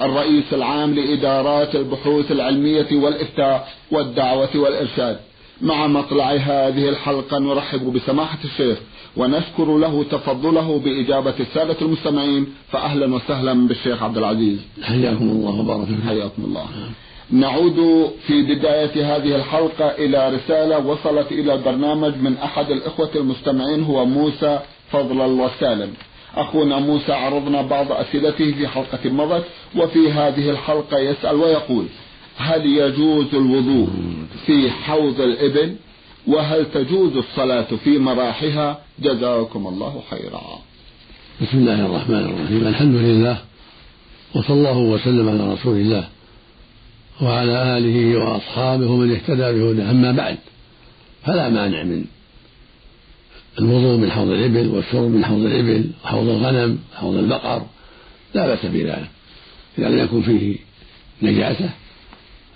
الرئيس العام لإدارات البحوث العلمية والإفتاء والدعوة والإرشاد. مع مطلع هذه الحلقة نرحب بسماحة الشيخ ونشكر له تفضله بإجابة السادة المستمعين فأهلا وسهلا بالشيخ عبد العزيز. حياكم الله وبارك حياكم الله. نعود في بداية هذه الحلقة إلى رسالة وصلت إلى البرنامج من أحد الإخوة المستمعين هو موسى فضل الوسالم أخونا موسى عرضنا بعض أسئلته في حلقة مضت وفي هذه الحلقة يسأل ويقول هل يجوز الوضوء في حوض الإبل؟ وهل تجوز الصلاة في مراحها؟ جزاكم الله خيرا. بسم الله الرحمن الرحيم. الحمد لله وصلى الله وسلم على رسول الله وعلى آله وأصحابه من اهتدى بهداه أما بعد فلا مانع من الوضوء من حوض الإبل والشرب من حوض الإبل وحوض الغنم حوض البقر لا بأس بذلك إذا لم يكن فيه نجاسة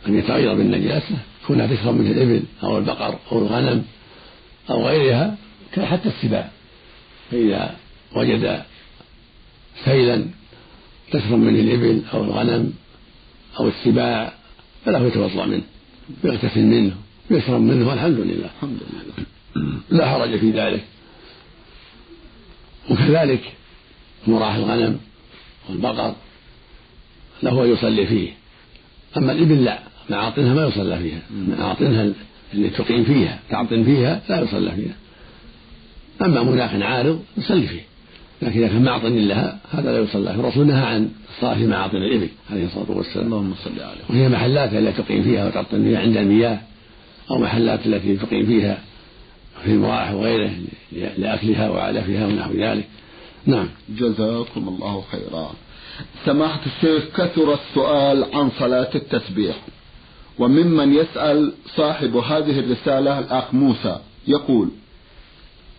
أن يتغير بالنجاسة كونها تشرب من الإبل أو البقر أو الغنم أو غيرها حتى السباع. فإذا وجد سيلا تشرب منه الإبل أو الغنم أو السباع فله يتوضأ منه ويغتسل منه ويشرب منه والحمد لله. الحمد لله. لا حرج في ذلك. وكذلك مراح الغنم والبقر له أن يصلي فيه. أما الإبل لا معاطنها ما يصلى فيها. معاطنها اللي تقيم فيها تعطن فيها لا يصلى فيها. أما مناخ عارض يصلي فيه. لكن إذا كان معطن لها هذا لا يصلى فيه. الرسول نهى عن الصلاة في معاطن الإبل عليه الصلاة والسلام. اللهم صل عليه. وهي محلات التي تقيم فيها وتعطن فيها عند المياه أو محلات التي تقيم فيها في المراح وغيره لأكلها وعلفها ونحو ذلك. نعم. جزاكم الله خيرا. سماحة الشيخ كثر السؤال عن صلاة التسبيح. وممن يسأل صاحب هذه الرسالة الأخ موسى يقول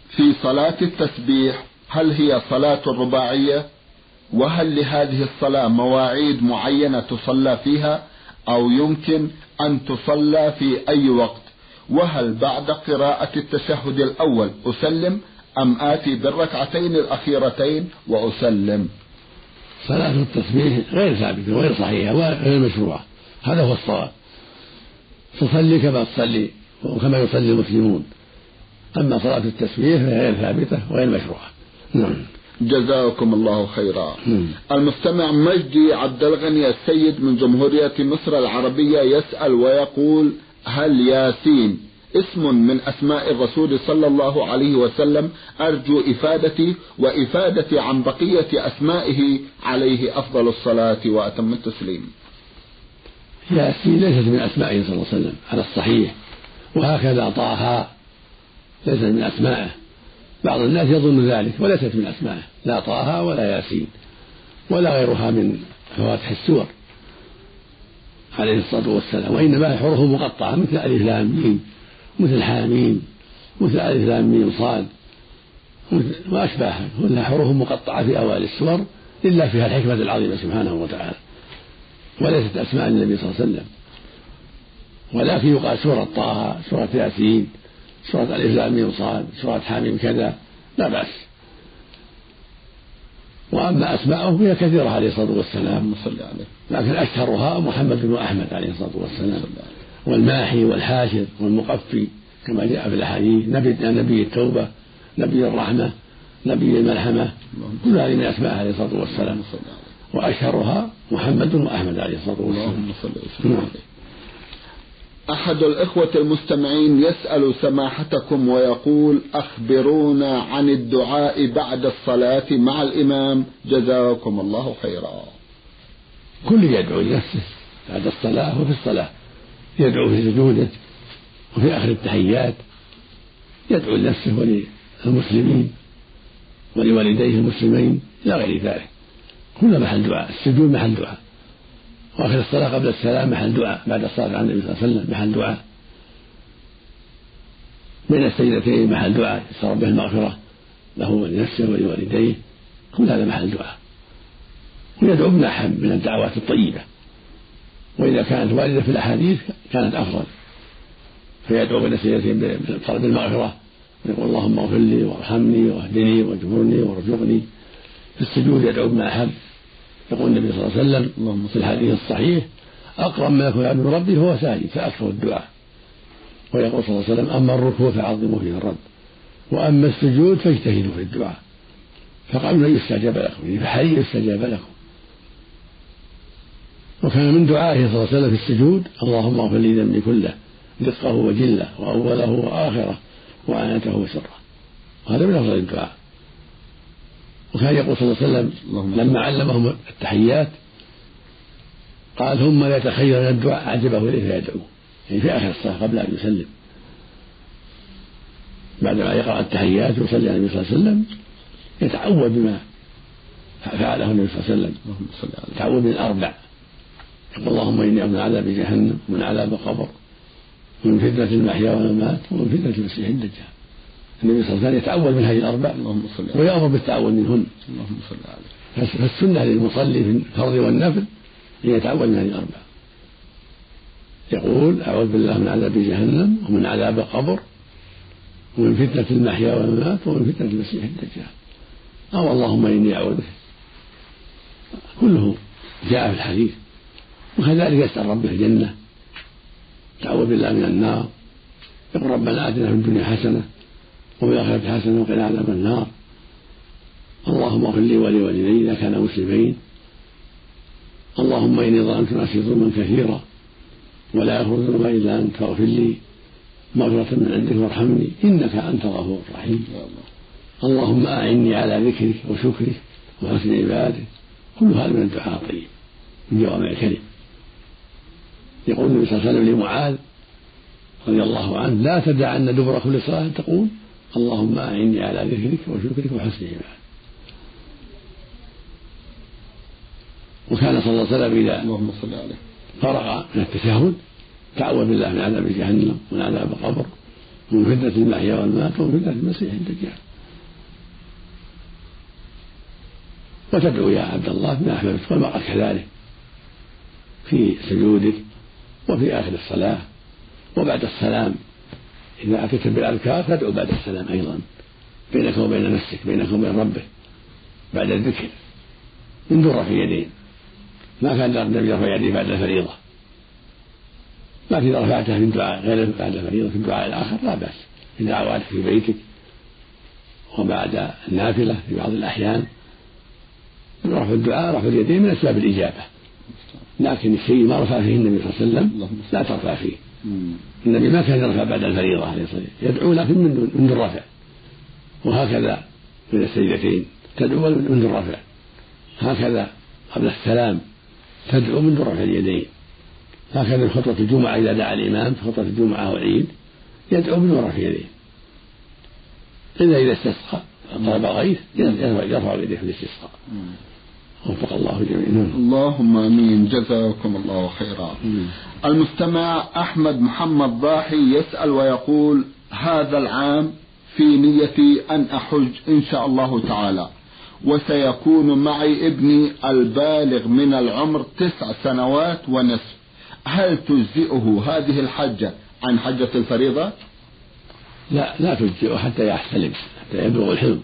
في صلاة التسبيح هل هي صلاة رباعية؟ وهل لهذه الصلاة مواعيد معينة تصلى فيها؟ أو يمكن أن تصلى في أي وقت؟ وهل بعد قراءة التشهد الأول أسلم أم آتي بالركعتين الأخيرتين وأسلم؟ صلاة التسبيح غير ثابتة وغير صحيحة وغير مشروعة. هذا هو الصواب. تصلي كما تصلي وكما يصلي المسلمون. أما صلاة التسبيح فهي غير ثابتة وغير مشروعة. نعم. جزاكم الله خيرا. المستمع مجدي عبد الغني السيد من جمهورية مصر العربية يسأل ويقول هل ياسين اسم من أسماء الرسول صلى الله عليه وسلم أرجو إفادتي وإفادتي عن بقية أسمائه عليه أفضل الصلاة وأتم التسليم. ياسين ليست من أسمائه صلى الله عليه وسلم على الصحيح. وهكذا طه ليست من أسمائه. بعض الناس يظن ذلك وليست من أسمائه لا طه ولا ياسين ولا غيرها من فواتح السور. عليه الصلاة والسلام وإنما حروفه مقطعة مثل ألف لام ميم مثل حاميم مثل ألف لام ميم صاد وأشباهها كلها حروف مقطعة في أوائل السور إلا فيها الحكمة العظيمة سبحانه وتعالى وليست أسماء النبي صلى الله عليه وسلم. ولكن يقال سورة طه سورة ياسين سورة ألف لام ميم صاد سورة حاميم كذا لا بأس. وأما أسماءه فهي كثيرة عليه الصلاة والسلام. لكن أشهرها محمد بن أحمد عليه الصلاة والسلام. والماحي والحاشر والمقفي كما جاء في الأحاديث. نبي نبي التوبة نبي الرحمة نبي الملحمة كل هذه من أسماء عليه الصلاة والسلام. وأشهرها محمد وأحمد عليه الصلاة والسلام. نعم. أحد الإخوة المستمعين يسأل سماحتكم ويقول أخبرونا عن الدعاء بعد الصلاة مع الإمام جزاكم الله خيرا. كل يدعو لنفسه بعد الصلاة وفي الصلاة. يدعو في سجودة وفي آخر التحيات. يدعو لنفسه وللمسلمين ولوالديه المسلمين إلى غير ذلك. كل محل دعاء السجود محل دعاء. وآخر الصلاة قبل السلام محل دعاء بعد الصلاة على النبي صلى الله عليه وسلم محل دعاء. بين السجدتين محل دعاء يسأل به المغفرة له ولنفسه ولوالديه كل هذا محل دعاء. ويدعو بما أحب من الدعوات الطيبة. وإذا كانت واردة في الأحاديث كانت أفضل. فيدعو بين السجدتين بطلب المغفرة يقول اللهم اغفر لي وارحمني واهدني واجبرني وارزقني. في السجود يدعو بما أحب يقول النبي صلى الله عليه وسلم في الحديث الصحيح أقرب ما يكون عبد ربي هو ساجد فأكثر الدعاء. ويقول صلى الله عليه وسلم أما الركوع فعظموا فيه الرب وأما السجود فاجتهدوا في الدعاء. فقالوا لن يستجاب لكم يعني فحري يستجاب لكم. وكان من دعائه صلى الله عليه وسلم في السجود اللهم اغفر لي ذنبي كله دقه وجله وأوله وآخره وعنته وسره وهذا من أفضل الدعاء. وكان يقول صلى الله عليه وسلم لما علمهم التحيات قال ثم لا يتخير الدعاء أعجبه إليه فيدعو يعني في آخر الصلاة قبل أن يسلم. بعدما يقرأ التحيات ويصلي على النبي صلى الله عليه وسلم يتعوذ بما فعله النبي صلى الله عليه وسلم. يتعوذ من الأربع يقول اللهم إني من عذاب جهنم ومن عذاب القبر ومن فتنة المحيا والممات ومن فتنة المسيح الدجال. النبي صلى الله عليه وسلم يتعوذ من هذه الأربع. ويأمر بالتعوذ منهن. اللهم صل عليه فالسنة للمصلي في الفرض والنفل أن يتعوذ من هذه الأربع. يقول أعوذ بالله من عذاب جهنم ومن عذاب القبر ومن فتنة المحيا والممات ومن فتنة المسيح الدجال. أو اللهم إني أعوذ بك. كله جاء في الحديث. وكذلك يسأل ربه الجنة. تعوذ بالله من النار. يقول ربنا آتنا في الدنيا حسنة وفي الآخرة حسنة وقنا عذاب النار. اللهم اغفر لي ولوالدي إذا كانا مسلمين. اللهم إني ظلمت نفسي ظلما كثيرا. ولا يغفر الذنوب إلا أنت فاغفر لي مغفرة من عندك وارحمني. إنك أنت الغفور الرحيم. اللهم أعني على ذكرك وشكرك وحسن عبادك كل هذا من الدعاء الطيب من جوامع الكلم. يقول النبي صلى الله عليه وسلم لمعاذ رضي الله عنه لا تدعن دبر كل صلاة تقول اللهم أعني على ذكرك وشكرك وحسن عبادك وكان صلى الله عليه وسلم إذا اللهم صل عليه. فرغ من التشهد تعوذ بالله من عذاب جهنم ومن عذاب القبر ومن فتنة المحيا والمات ومن فتنة المسيح الدجال. وتدعو يا عبد الله بما أحببت والمرأة كذلك في سجودك وفي آخر الصلاة وبعد السلام. إذا أتيت بالأذكار تدعو بعد السلام أيضا بينك وبين نفسك بينك وبين ربك بعد الذكر من در في يدين. ما كان النبي يرفع يديه بعد الفريضة. لكن إذا رفعتها في الدعاء غير بعد الفريضة في الدعاء الآخر لا بأس. في دعواتك في بيتك وبعد النافلة في بعض الأحيان. رفع الدعاء رفع اليدين من أسباب الإجابة. لكن الشيء ما رفع فيه النبي صلى الله عليه وسلم لا ترفع فيه. النبي ما كان يرفع بعد الفريضة عليه الصلاة والسلام. يدعو لكن من من الرفع وهكذا من السجدتين تدعو من الرفع هكذا قبل السلام. تدعو من رفع اليدين. هكذا في خطبة الجمعة إذا دعا الإمام في خطبة الجمعة والعيد يدعو من رفع يديه إلا إذا استسقى طلب غيث يرفع يديه في الاستسقاء. وفق الله جميعا. اللهم آمين. جزاكم الله خيرا. المستمع أحمد محمد ضاحي يسأل ويقول هذا العام في نيتي أن أحج إن شاء الله تعالى. وسيكون معي ابني البالغ من العمر تسع سنوات ونصف. هل تجزئه هذه الحجة عن حجة الفريضة؟ لا لا تجزئه حتى يحتلم حتى يبلغ الحلم.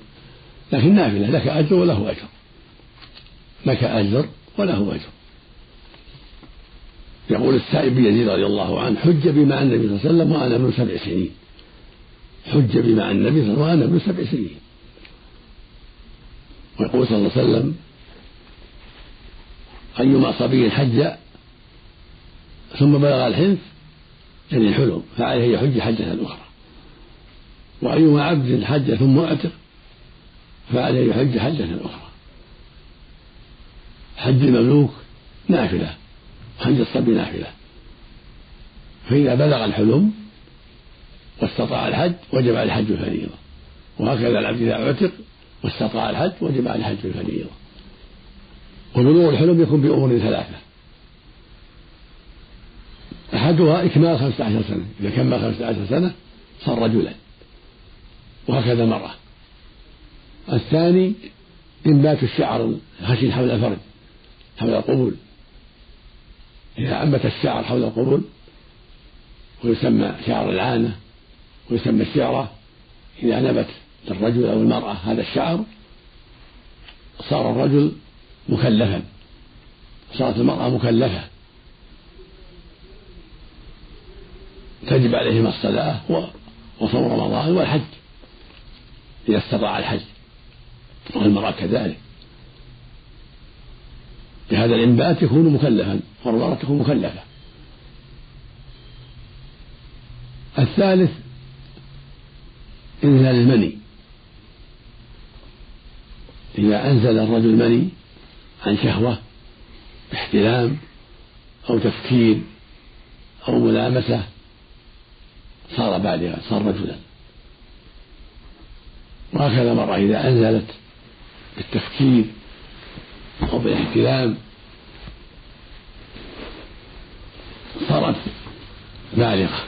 لكن نافلة لك أجر وله أجر. لك أجر وله أجر. يقول السائب يزيد رضي الله عنه حج بما النبي صلى الله عليه وسلم وأنا ابن سبع سنين. حج بما النبي صلى الله عليه وسلم وأنا ابن سبع سنين. ويقول صلى الله عليه وسلم أيما صبي حج ثم بلغ الحنث يعني الحلم فعليه يحج حجة أخرى. وأيما عبد حج ثم اعتق فعليه يحج حجة أخرى. حج المملوك نافلة. حج الصبي نافلة. فإذا بلغ الحلم واستطاع الحج وجب عليه الحج الفريضة وهكذا العبد إذا اعتق واستطاع الحج وجب عليه الحج الفريضة وبلوغ الحلم يكون بأمور ثلاثة. أحدها إكمال خمسة عشر سنة. إذا كمل خمسة عشر سنة صار رجلا. وهكذا المرأة. الثاني إنبات الشعر الخشن حول الفرج. حول القبول. إذا أنبت الشعر حول القبول ويسمى شعر العانة ويسمى الشعرة إذا نبت للرجل أو المرأة هذا الشعر صار الرجل مكلفا. صارت المرأة مكلفة. تجب عليهما الصلاة وصوم رمضان والحج إذا استطاع الحج. والمرأة كذلك. بهذا الإنبات يكون مكلفا والمرأة تكون مكلفة الثالث إنزال المني. إذا أنزل الرجل مني عن شهوة باحتلام أو تفكير أو ملامسة صار بالغا صار رجلا. وهكذا المرأة إذا أنزلت بالتفكير أو بالاحتلام صارت بالغة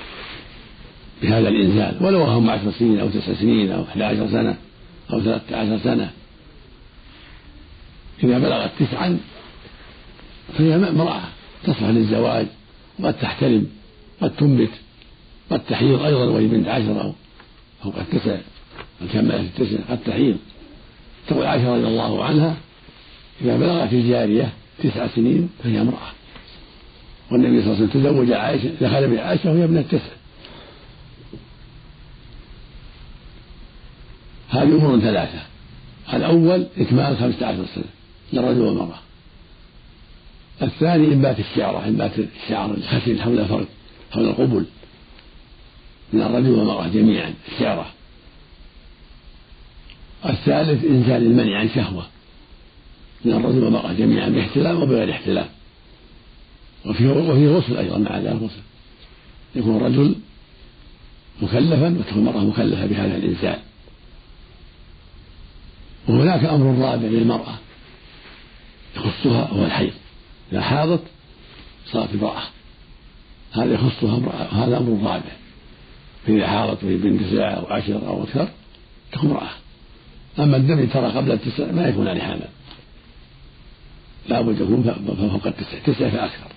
بهذا الإنزال ولو هم عشر سنين أو تسع سنين أو أحد عشر سنة أو ثلاثة عشر سنة. إذا بلغت تسعا فهي امرأة تصلح للزواج وقد تحتلم قد تنبت قد تحيض أيضا وهي بنت عشر أو فوق التسع من كملت التسع قد تحيض. تقول عائشة رضي الله عنها إذا بلغت الجارية تسع سنين فهي امرأة. والنبي صلى الله عليه وسلم تزوج عائشة دخل بعائشة وهي ابنة تسع. هذه أمور ثلاثة. الأول إكمال خمسة عشر سنة للرجل والمرأة. الثاني إنبات الشعرة إنبات الشعر الخشن حول الفرد حول القبل. من الرجل والمرأة جميعا الشعرة الثالث إنزال المنع عن شهوة. من الرجل والمرأة جميعا باحتلام وبغير احتلام وفيه وفيه غسل أيضا مع ذلك غسل يكون الرجل مكلفا وتكون المرأة مكلفة بهذا الإنزال وهناك أمر رابع للمرأة يخصها هو الحيض. إذا حاضت صارت امرأة. هذا يخصها امرأة هذا أمر رابع. فإذا حاضت وهي بنت تسع أو عشر أو أكثر تكون امرأة. أما الدم ترى قبل التسع ما يكون عليه حمل لابد يكون فوق التسع تسع فأكثر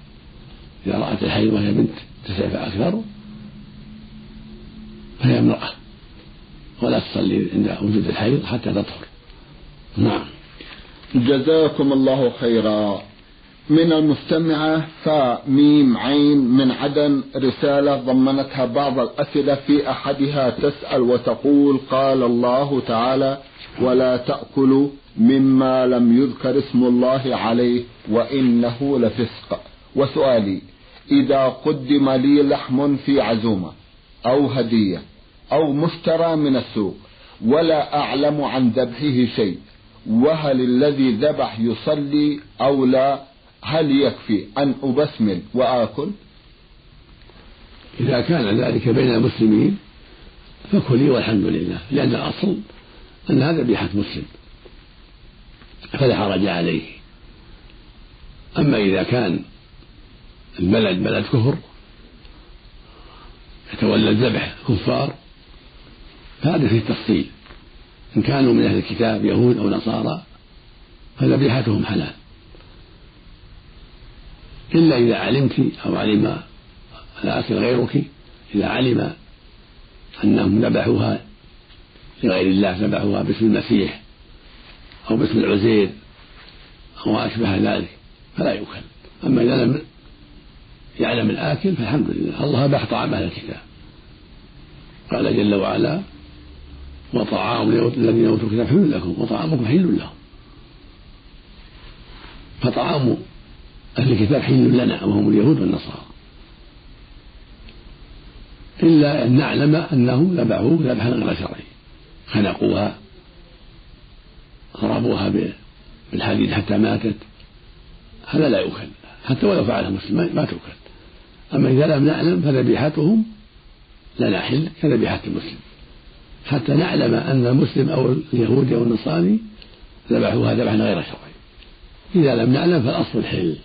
إذا رأت الحيض وهي بنت تسع فأكثر فهي امرأة. ولا تصلي عند وجود الحيض حتى تطهر. نعم. جزاكم الله خيرا. من المستمعة فاء ميم عين من عدن رسالة ضمنتها بعض الأسئلة في أحدها تسأل وتقول قال الله تعالى ولا تأكلوا مما لم يذكر اسم الله عليه وإنه لفسق. وسؤالي إذا قدم لي لحم في عزومة أو هدية أو مشترى من السوق ولا أعلم عن ذبحه شيء وهل الذي ذبح يصلي أو لا؟ هل يكفي أن أبسمل وآكل؟ إذا كان ذلك بين المسلمين فكلي والحمد لله لأن الأصل أن هذا ذبيحة مسلم فلا حرج عليه. أما إذا كان البلد بلد كفر يتولى الذبح كفار فهذا فيه تفصيل. إن كانوا من أهل الكتاب يهود أو نصارى فذبيحتهم حلال. إلا إذا علمت أو علم الآكل غيرك إذا علم أنهم ذبحوها لغير الله ذبحوها باسم المسيح أو باسم العزير أو أشبه ذلك فلا يؤكل. أما إذا لم يعلم الآكل فالحمد لله. الله أباح طعام أهل الكتاب. قال جل وعلا وطعام الذين أوتوا الكتاب حل لكم وطعامكم حل لهم. فطعام أهل الكتاب حل لنا وهم اليهود والنصارى. إلا أن نعلم أنهم ذبحوا ذبحا غير شرعي. خنقوها ضربوها بالحديد حتى ماتت. هذا لا يؤكل حتى ولو فعله مسلم ما تؤكل أما إذا لم نعلم فذبيحتهم لنا حل كذبيحة المسلم. حتى نعلم أن المسلم أو اليهودي أو النصراني ذبحوها ذبحا غير شرعي. إذا لم نعلم فالأصل الحل.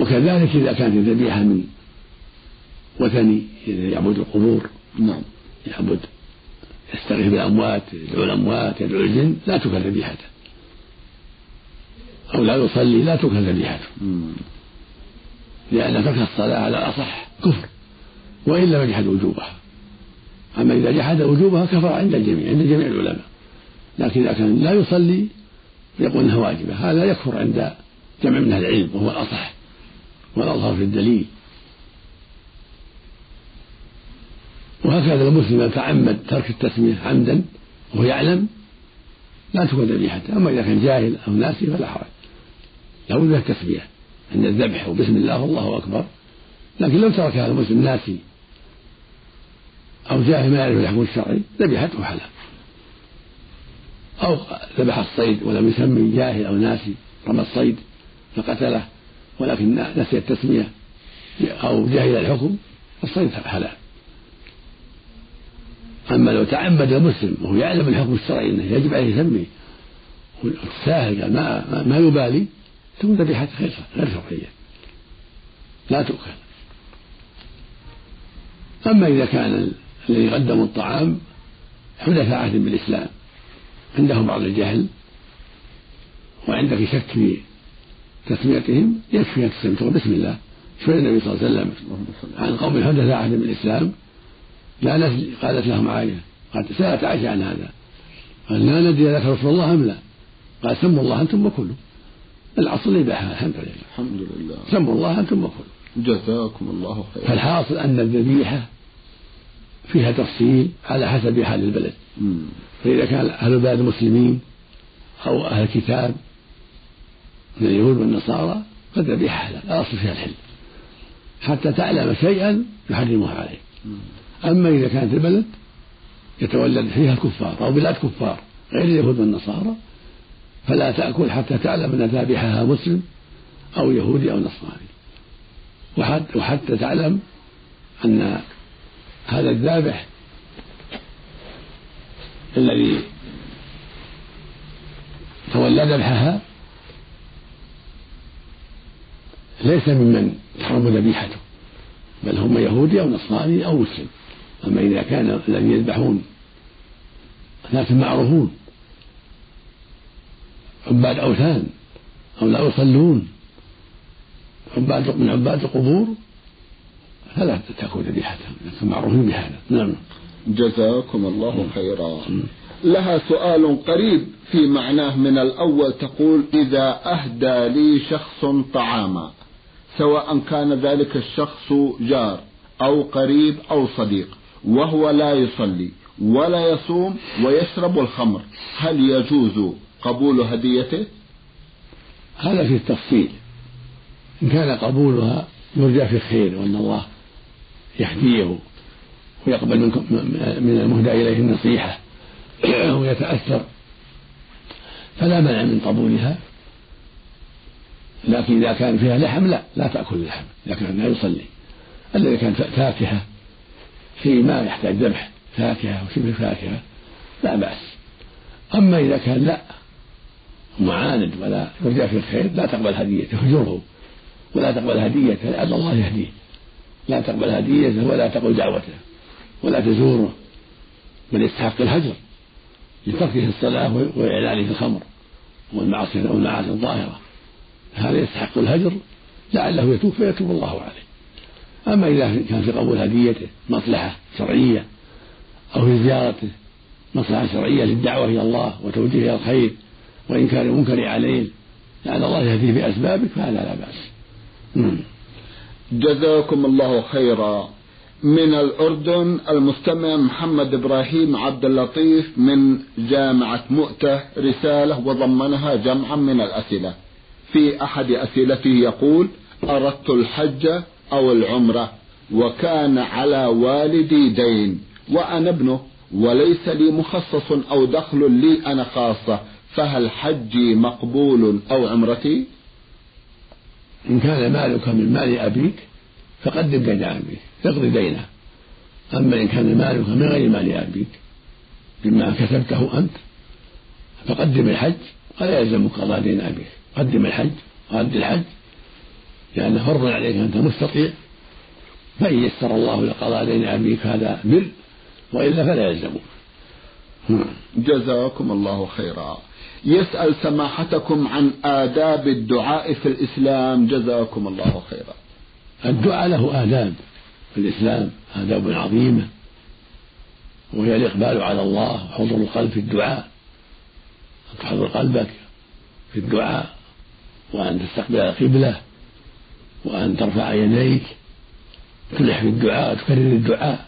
وكذلك إذا كانت الذبيحة من وثني يعبد القبور نعم. يعبد يستغيث بالأموات يدعو الأموات يدعو الجن لا تكل ذبيحته أو لا يصلي لا تكل ذبيحته لأن ترك الصلاة على الأصح كفر وإن لم يجحد وجوبها. أما إذا جحد وجوبها كفر عند الجميع عند جميع العلماء. لكن إذا كان لا يصلي يقول أنها واجبة. هذا يكفر عند جمع من العلم وهو الأصح. والأظهر في الدليل. وهكذا المسلم يتعمد ترك التسمية عمدا وهو يعلم لا تكون ذبيحته أما إذا كان جاهل أو ناسي فلا حرج. لا بد من التسمية عند الذبح وبسم الله والله أكبر. لكن لو تركها المسلم ناسي أو جاهل ما يعرف الحكم الشرعي ذبيحته حلال. أو ذبح الصيد ولم يسمي جاهل أو ناسي رمى الصيد فقتله ولكن نسي التسمية أو جاهل الحكم الصيد حلال. أما لو تعمد المسلم وهو يعلم الحكم الشرعي أنه يجب عليه يسمي ساهل قال ما, ما يبالي تكون ذبيحته غير غير شرعية لا تؤكل أما إذا كان الذي قدموا الطعام حدث عهد بالإسلام عندهم بعض الجهل وعندك شك في تسميتهم يكفي أن تسمي بسم الله. شوي النبي صلى الله عليه وسلم عن قوم حدث عهد بالإسلام لا ندري قالت لهم عائشة قالت سألت عائشة عن هذا. قال لا ندري لك رسول الله أم لا. قال سموا الله أنتم وكلوا. الأصل الإباحة الحمد لله. الحمد لله. سموا الله أنتم وكلوا. جزاكم الله خيرا. فالحاصل أن الذبيحة فيها تفصيل على حسب حال البلد. مم. فإذا كان أهل البلد مسلمين أو أهل الكتاب من اليهود والنصارى فالذبيحة حلال الأصل فيها الحل. حتى تعلم شيئا يحرمها عليه. أما إذا كانت البلد يتولد فيها الكفار أو بلاد كفار غير اليهود والنصارى فلا تأكل حتى تعلم أن ذابحها مسلم أو يهودي أو نصراني. وحتى, تعلم أن هذا الذابح الذي تولى ذبحها ليس ممن تحرم ذبيحته. بل هم يهودي أو نصراني أو مسلم. أما إذا كان الذين يذبحون ناس معروفون عباد أوثان أو لا يصلون عباد من عباد القبور فلا تكون ذبيحتهم لكن معروفين بهذا. نعم. جزاكم الله خيرا. لها سؤال قريب في معناه من الأول تقول إذا أهدى لي شخص طعاما. سواء كان ذلك الشخص جار أو قريب أو صديق وهو لا يصلي ولا يصوم ويشرب الخمر. هل يجوز قبول هديته؟ هذا في التفصيل. إن كان قبولها يرجى في الخير وأن الله يهديه ويقبل من المهدى إليه النصيحة ويتأثر. فلا مانع من قبولها. لكن إذا كان فيها لحم لا لا تأكل اللحم كان لا يصلي. الذي كان فاكهة شيء ما يحتاج ذبح فاكهة وشبه فاكهة لا بأس. أما إذا كان لا معاند ولا يرجع في الخير لا تقبل هديته اهجره ولا تقبل هديته لعل الله يهديه. لا تقبل هديته ولا تقبل دعوته ولا تزوره بل يستحق الهجر لتركه الصلاة وإعلانه الخمر والمعاصي والمعاصي الظاهرة. هذا يستحق الهجر؟ لعله يتوب فيتوب الله عليه. أما إذا كان في قبول هديته مصلحة شرعية أو في زيارته مصلحة شرعية للدعوة إلى الله وتوجيه إلى الخير وإنكار المنكر عليه لعل الله يهديه بأسبابك فهذا لا بأس. جزاكم الله خيرا. من الأردن المستمع محمد إبراهيم عبد اللطيف من جامعة مؤتة رسالة وضمنها جمعا من الأسئلة. في أحد أسئلته يقول أردت الحج أو العمرة وكان على والدي دين وأنا ابنه وليس لي مخصص أو دخل لي أنا خاصة فهل حجي مقبول أو عمرتي؟ إن كان مالك من مال أبيك فقدم دين أبيك اقضي دينه. أما إن كان مالك من غير مال أبيك مما كسبته أنت فقدم الحج ولا يلزمك قضاء دين أبيك. قدم الحج وأد الحج. لأنه فرض عليك أنت مستطيع. فإن يسر الله لقضاء دين أبيك هذا بر وإلا فلا يلزمه جزاكم الله خيرا. يسأل سماحتكم عن آداب الدعاء في الإسلام. جزاكم الله خيرا. الدعاء له آداب في الإسلام آداب عظيمة وهي الإقبال على الله وحضور القلب في الدعاء. أن تحضر قلبك في الدعاء. وأن تستقبل القبلة وأن ترفع يديك. تلح في الدعاء وتكرر الدعاء.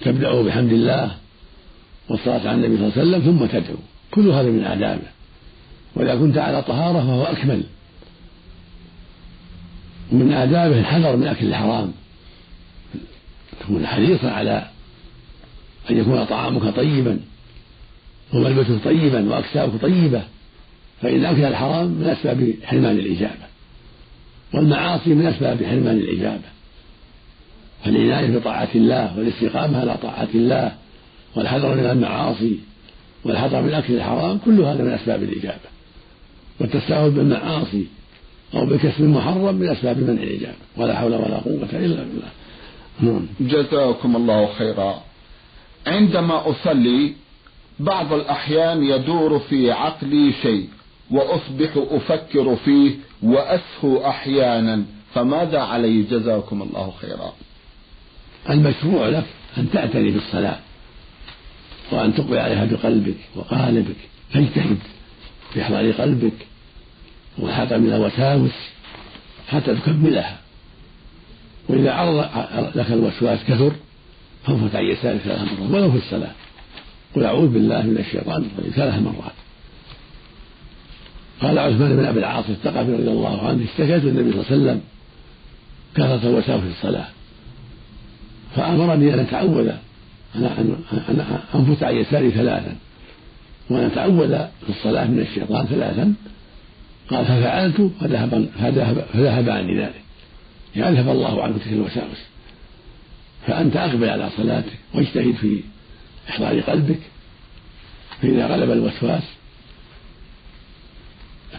تبدأ بحمد الله والصلاة على النبي صلى الله عليه وسلم ثم تدعو. كل هذا من آدابه. وإذا كنت على طهارة فهو أكمل. ومن آدابه الحذر من أكل الحرام. تكون حريصا على أن يكون طعامك طيبا وملبسك طيبا وأكساؤك طيبة. فإن أكل الحرام من أسباب حرمان الإجابة والمعاصي من أسباب حرمان الإجابة. فالعناية بطاعة الله والاستقامة على طاعة الله والحذر من المعاصي والحذر من أكل الحرام كل هذا من أسباب الإجابة. والتساهل بالمعاصي أو بكسب محرم من أسباب منع الإجابة. ولا حول ولا قوة إلا بالله. نعم. جزاكم الله خيرا. عندما أصلي بعض الأحيان يدور في عقلي شيء. وأصبح أفكر فيه وأسهو أحيانا. فماذا علي؟ جزاكم الله خيرا. المشروع لك أن تعتني بالصلاة وأن تقبل عليها بقلبك وقالبك. فاجتهد في إحضار قلبك والحذر من الوساوس حتى تكملها. وإذا عرض لك الوسواس كثر فانفت عن يسارك ثلاث مرات ولو في الصلاة. قل أعوذ بالله من الشيطان الرجيم. ثلاث مرات. قال عثمان بن أبي العاص الثقفي رضي الله عنه اشتكيت للنبي صلى الله عليه وسلم كثرة الوساوس في الصلاة. فأمرني أن أتعوذ أن أنفت عن يساري ثلاثا. وأن أتعوذ في الصلاة من الشيطان ثلاثا. قال ففعلت فذهب فذهب, عني ذلك. يعني أذهب الله عنك تلك الوساوس. فأنت أقبل على صلاتك واجتهد في إحضار قلبك. فإذا غلب الوسواس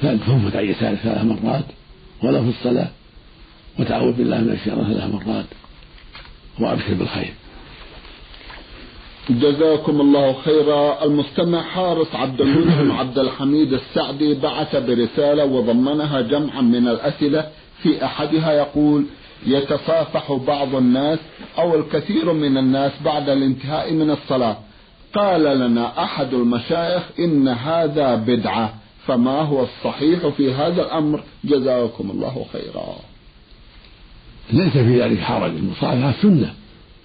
فانفت عن يسارك ثلاث مرات ولو في الصلاة وتعوذ بالله من الشيطان ثلاث مرات وأبشر بالخير. جزاكم الله خيرا. المستمع حارس عبد المنعم عبد الحميد السعدي بعث برسالة وضمنها جمعا من الأسئلة في أحدها يقول يتصافح بعض الناس أو الكثير من الناس بعد الانتهاء من الصلاة. قال لنا أحد المشايخ إن هذا بدعة. فما هو الصحيح في هذا الأمر؟ جزاكم الله خيرا. ليس في ذلك حرج. المصافحة سنة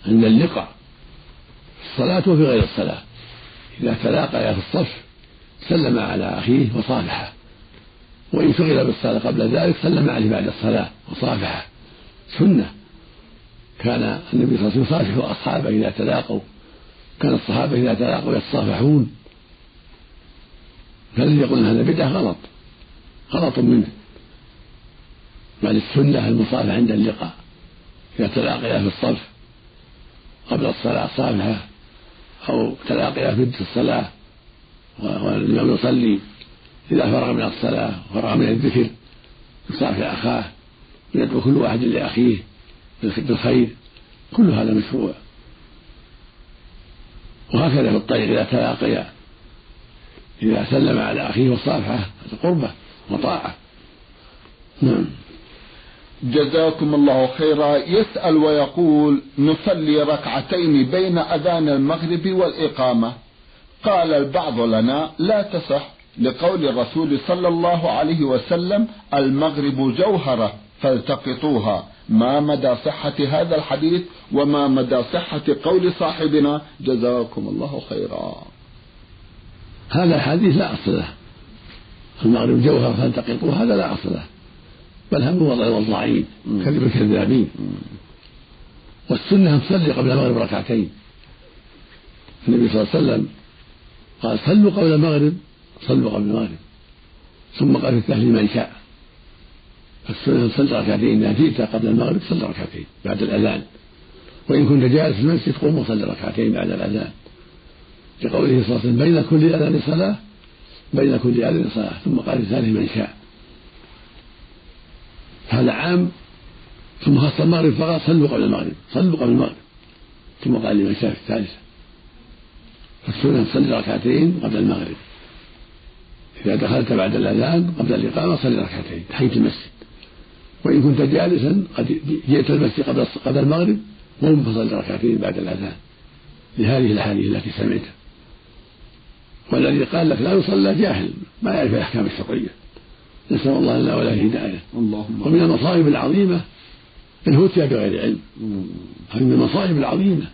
عند اللقاء. في الصلاة وفي غير الصلاة. إذا تلاقيا في الصف سلم على أخيه وصافحه وإن شغل بالصلاة قبل ذلك سلم عليه بعد الصلاة وصافحه. سنة. كان النبي صلى الله عليه وسلم يصافح أصحابه إذا تلاقوا. كان الصحابة إذا تلاقوا يتصافحون. فالذي يقول هذا بدعة غلط. غلط منه. بل السنة المصافحة عند اللقاء. إذا تلاقيا في الصف قبل الصلاة صافحة أو تلاقيا في الصلاة والإمام يصلي إذا فرغ من الصلاة وفرغ من الذكر يصافح أخاه ويدعو كل واحد لأخيه بالخير. كل هذا مشروع. وهكذا في الطريق إذا تلاقيا إذا سلم على أخيه وصافحه قربة وطاعة. نعم. جزاكم الله خيرا. يسأل ويقول نصلي ركعتين بين أذان المغرب والإقامة. قال البعض لنا لا تصح. لقول الرسول صلى الله عليه وسلم المغرب جوهرة فالتقطوها. ما مدى صحة هذا الحديث؟ وما مدى صحة قول صاحبنا؟ جزاكم الله خيرا. هذا الحديث لا أصل له. المغرب جوهر فالتقطوها هذا لا أصل له. بل هم وضع الضعيف كذب الكذابين. والسنة أن تصلي قبل المغرب ركعتين. النبي صلى الله عليه وسلم قال صلوا قبل المغرب صلوا قبل المغرب. ثم قال في التهليل من شاء. فالسنة صلى ركعتين إذا جئت قبل المغرب صلى ركعتين بعد الأذان. وإن كنت جالس في المسجد قوم وصلي ركعتين بعد الأذان. لقوله صلى الله عليه وسلم بين كل أذان صلاة بين كل أذان صلاة ثم قال لسانه من شاء. هذا عام ثم خص المغرب فقال صلوا قبل المغرب صلوا قبل المغرب. ثم قال لمن شاء في الثالثة. فالسنة تصلي ركعتين قبل المغرب. إذا دخلت بعد الأذان قبل الإقامة صلي ركعتين تحية المسجد. وإن كنت جالسا قد جئت المسجد قبل قبل المغرب قم فصلي ركعتين بعد الأذان. لهذه الأحاديث التي سمعتها. والذي قال لك لا يصلى جاهل ما يعرف الأحكام الشرعية. نسأل الله لنا وله الهداية. اللهم ومن المصائب العظيمة الهتيا بغير علم. هذه من المصائب العظيمة.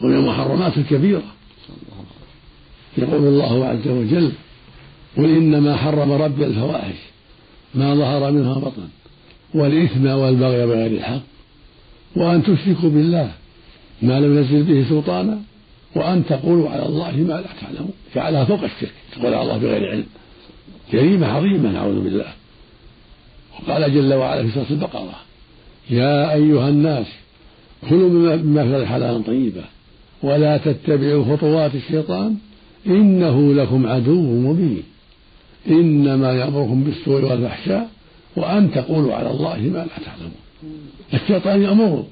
ومن المحرمات الكبيرة. يقول الله عز وجل قل إنما حرم ربي الفواحش ما ظهر منها بطن والإثم والبغي بغير الحق وأن تشركوا بالله ما لم ينزل به سلطانا وأن تقولوا على الله ما لا تعلمون جعلها فوق الشرك. تقول على الله بغير علم. جريمة عظيمة نعوذ بالله. وقال جل وعلا في سورة البقرة يا أيها الناس كلوا مما في حلالا طيبا ولا تتبعوا خطوات الشيطان إنه لكم عدو مبين. إنما يأمركم بالسوء والفحشاء وأن تقولوا على الله ما لا تعلمون. الشيطان يأمر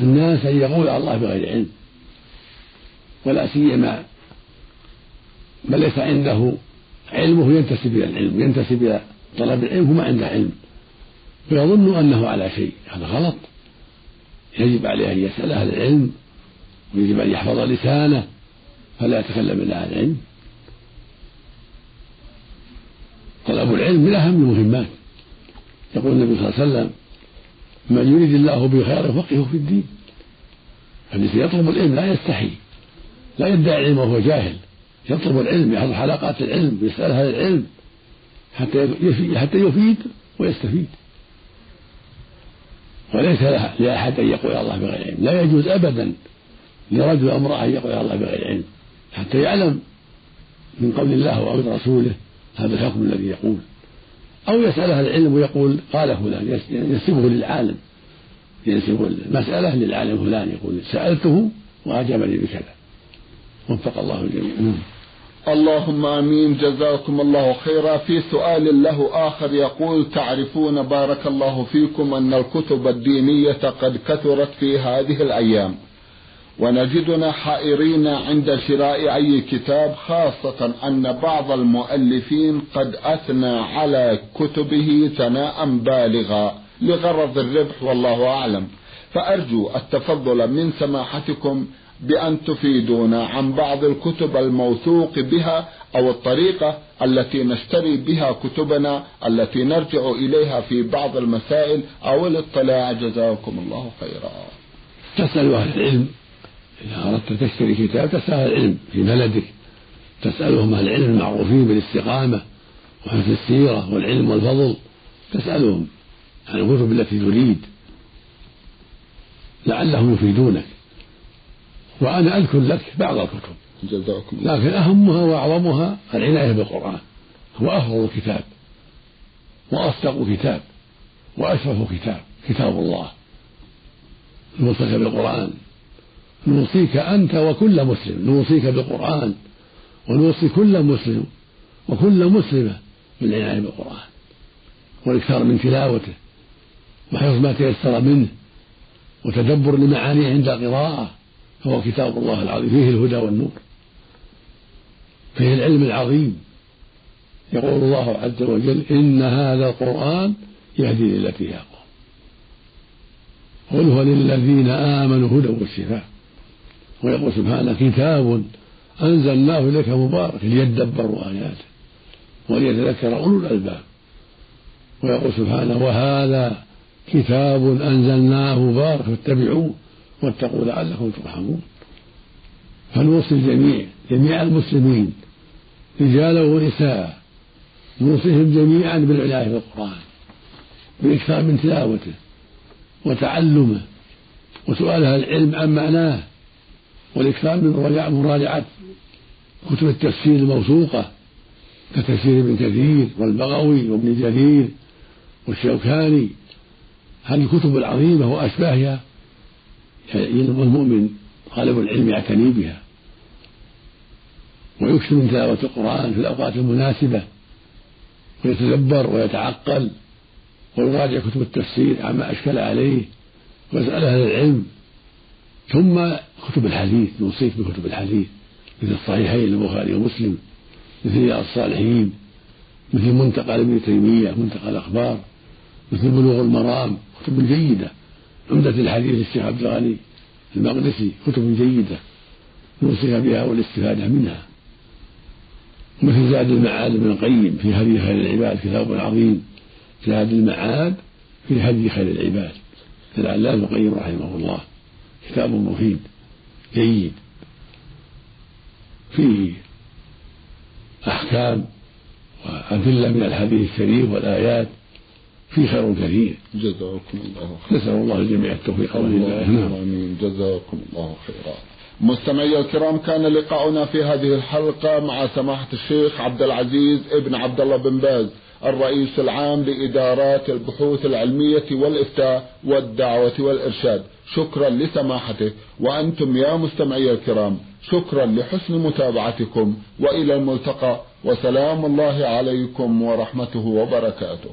الناس أن يقول على الله بغير علم. ولا سيما من ليس عنده علمه ينتسب إلى العلم ينتسب إلى طلب العلم وما عنده علم. فيظن أنه على شيء هذا غلط. يجب عليه أن يسأل أهل العلم ويجب أن يحفظ لسانه فلا يتكلم إلا عن العلم. طلب العلم من أهم المهمات. يقول النبي صلى الله عليه وسلم من يريد الله به خيرا يفقهه في الدين. الذي يطلب العلم لا يستحي. لا يدعي العلم وهو جاهل. يطلب العلم يحضر حلقات العلم يسأل أهل العلم حتى حتى يفيد ويستفيد. وليس لأحد أن يقول الله بغير علم. لا يجوز أبدا لرجل أو امرأة أن يقول الله بغير علم. حتى يعلم من قول الله أو من رسوله هذا الحكم الذي يقول. أو يسأل أهل العلم ويقول قال فلان ينسبه للعالم. ينسب المسألة للعالم فلان يقول سألته وأجابني بكذا. وفق الله الجميع. نعم. اللهم آمين. جزاكم الله خيرا. في سؤال له آخر يقول تعرفون بارك الله فيكم أن الكتب الدينية قد كثرت في هذه الأيام. ونجدنا حائرين عند شراء أي كتاب خاصة أن بعض المؤلفين قد أثنى على كتبه ثناء بالغا. لغرض الربح والله أعلم. فأرجو التفضل من سماحتكم بأن تفيدونا عن بعض الكتب الموثوق بها أو الطريقة التي نشتري بها كتبنا التي نرجع إليها في بعض المسائل أو الاطلاع. جزاكم الله خيرا. تسأل أهل العلم. إذا أردت تشتري كتاب تسأل أهل العلم في بلدك. تسألهم أهل العلم المعروفين بالاستقامة وحفظ السيرة والعلم والفضل. تسألهم عن الكتب التي تريد. لعلهم يفيدونك. وأنا أذكر لك بعض الكتب جزاكم لكن أهمها وأعظمها العناية بالقرآن. هو أفضل كتاب وأصدق كتاب. وأشرف كتاب. كتاب الله. نوصيك بالقرآن. نوصيك أنت وكل مسلم. نوصيك بالقرآن. ونوصي كل مسلم. وكل مسلمة بالعناية بالقرآن. والإكثار من تلاوته. وحفظ ما تيسر منه. وتدبر لمعانيه عند القراءة فهو كتاب الله العظيم فيه الهدى والنور فيه العلم العظيم. يقول الله عز وجل إن هذا القرآن يهدي للتي هي أقوم. قل هو للذين آمنوا هدى وشفاء. ويقول سبحانه كتاب أنزلناه إليك مبارك ليدبروا آياته وليتذكر أولو الألباب. ويقول سبحانه وهذا كتاب أنزلناه مبارك فاتبعوه. واتقوا لعلكم ترحمون. فنوصي الجميع جميع المسلمين رجالا ونساء. نوصيهم جميعا بالعناية بالقرآن بالإكثار من تلاوته وتعلمه وسؤال أهل العلم عن معناه والإكثار من مراجعة كتب التفسير الموثوقة كتفسير ابن كثير والبغوي وابن جرير والشوكاني. هذه الكتب العظيمة وأشباهها والمؤمن طالب العلم يعتني بها. ويكثر من تلاوة القرآن في الأوقات المناسبة ويتدبر ويتعقل ويراجع كتب التفسير عما أشكل عليه ويسأل أهل العلم. ثم كتب الحديث نوصيك بكتب الحديث مثل الصحيحين البخاري ومسلم مثل رياض الصالحين مثل منتقى ابن تيمية منتقى الأخبار مثل بلوغ المرام كتب جيدة. عمدة الحديث الشيخ عبد الغني المقدسي كتب جيدة نوصيك بها والاستفادة منها. مثل زاد المعاد ابن القيم في هدي خير العباد كتاب عظيم. زاد المعاد في هدي خير العباد. للعلامة ابن القيم رحمه الله. كتاب مفيد جيد. فيه أحكام وأدلة من الحديث الشريف والآيات. في خير كثير. جزاكم الله خيرا. نسأل الله الجميع التوفيق. والهداية نعم. آمين. جزاكم الله خيرا. مستمعي الكرام كان لقاؤنا في هذه الحلقة مع سماحة الشيخ عبد العزيز ابن عبد الله بن باز الرئيس العام لإدارات البحوث العلمية والإفتاء والدعوة والإرشاد. شكرا لسماحته. وأنتم يا مستمعي الكرام شكرا لحسن متابعتكم. وإلى الملتقى. وسلام الله عليكم ورحمته وبركاته.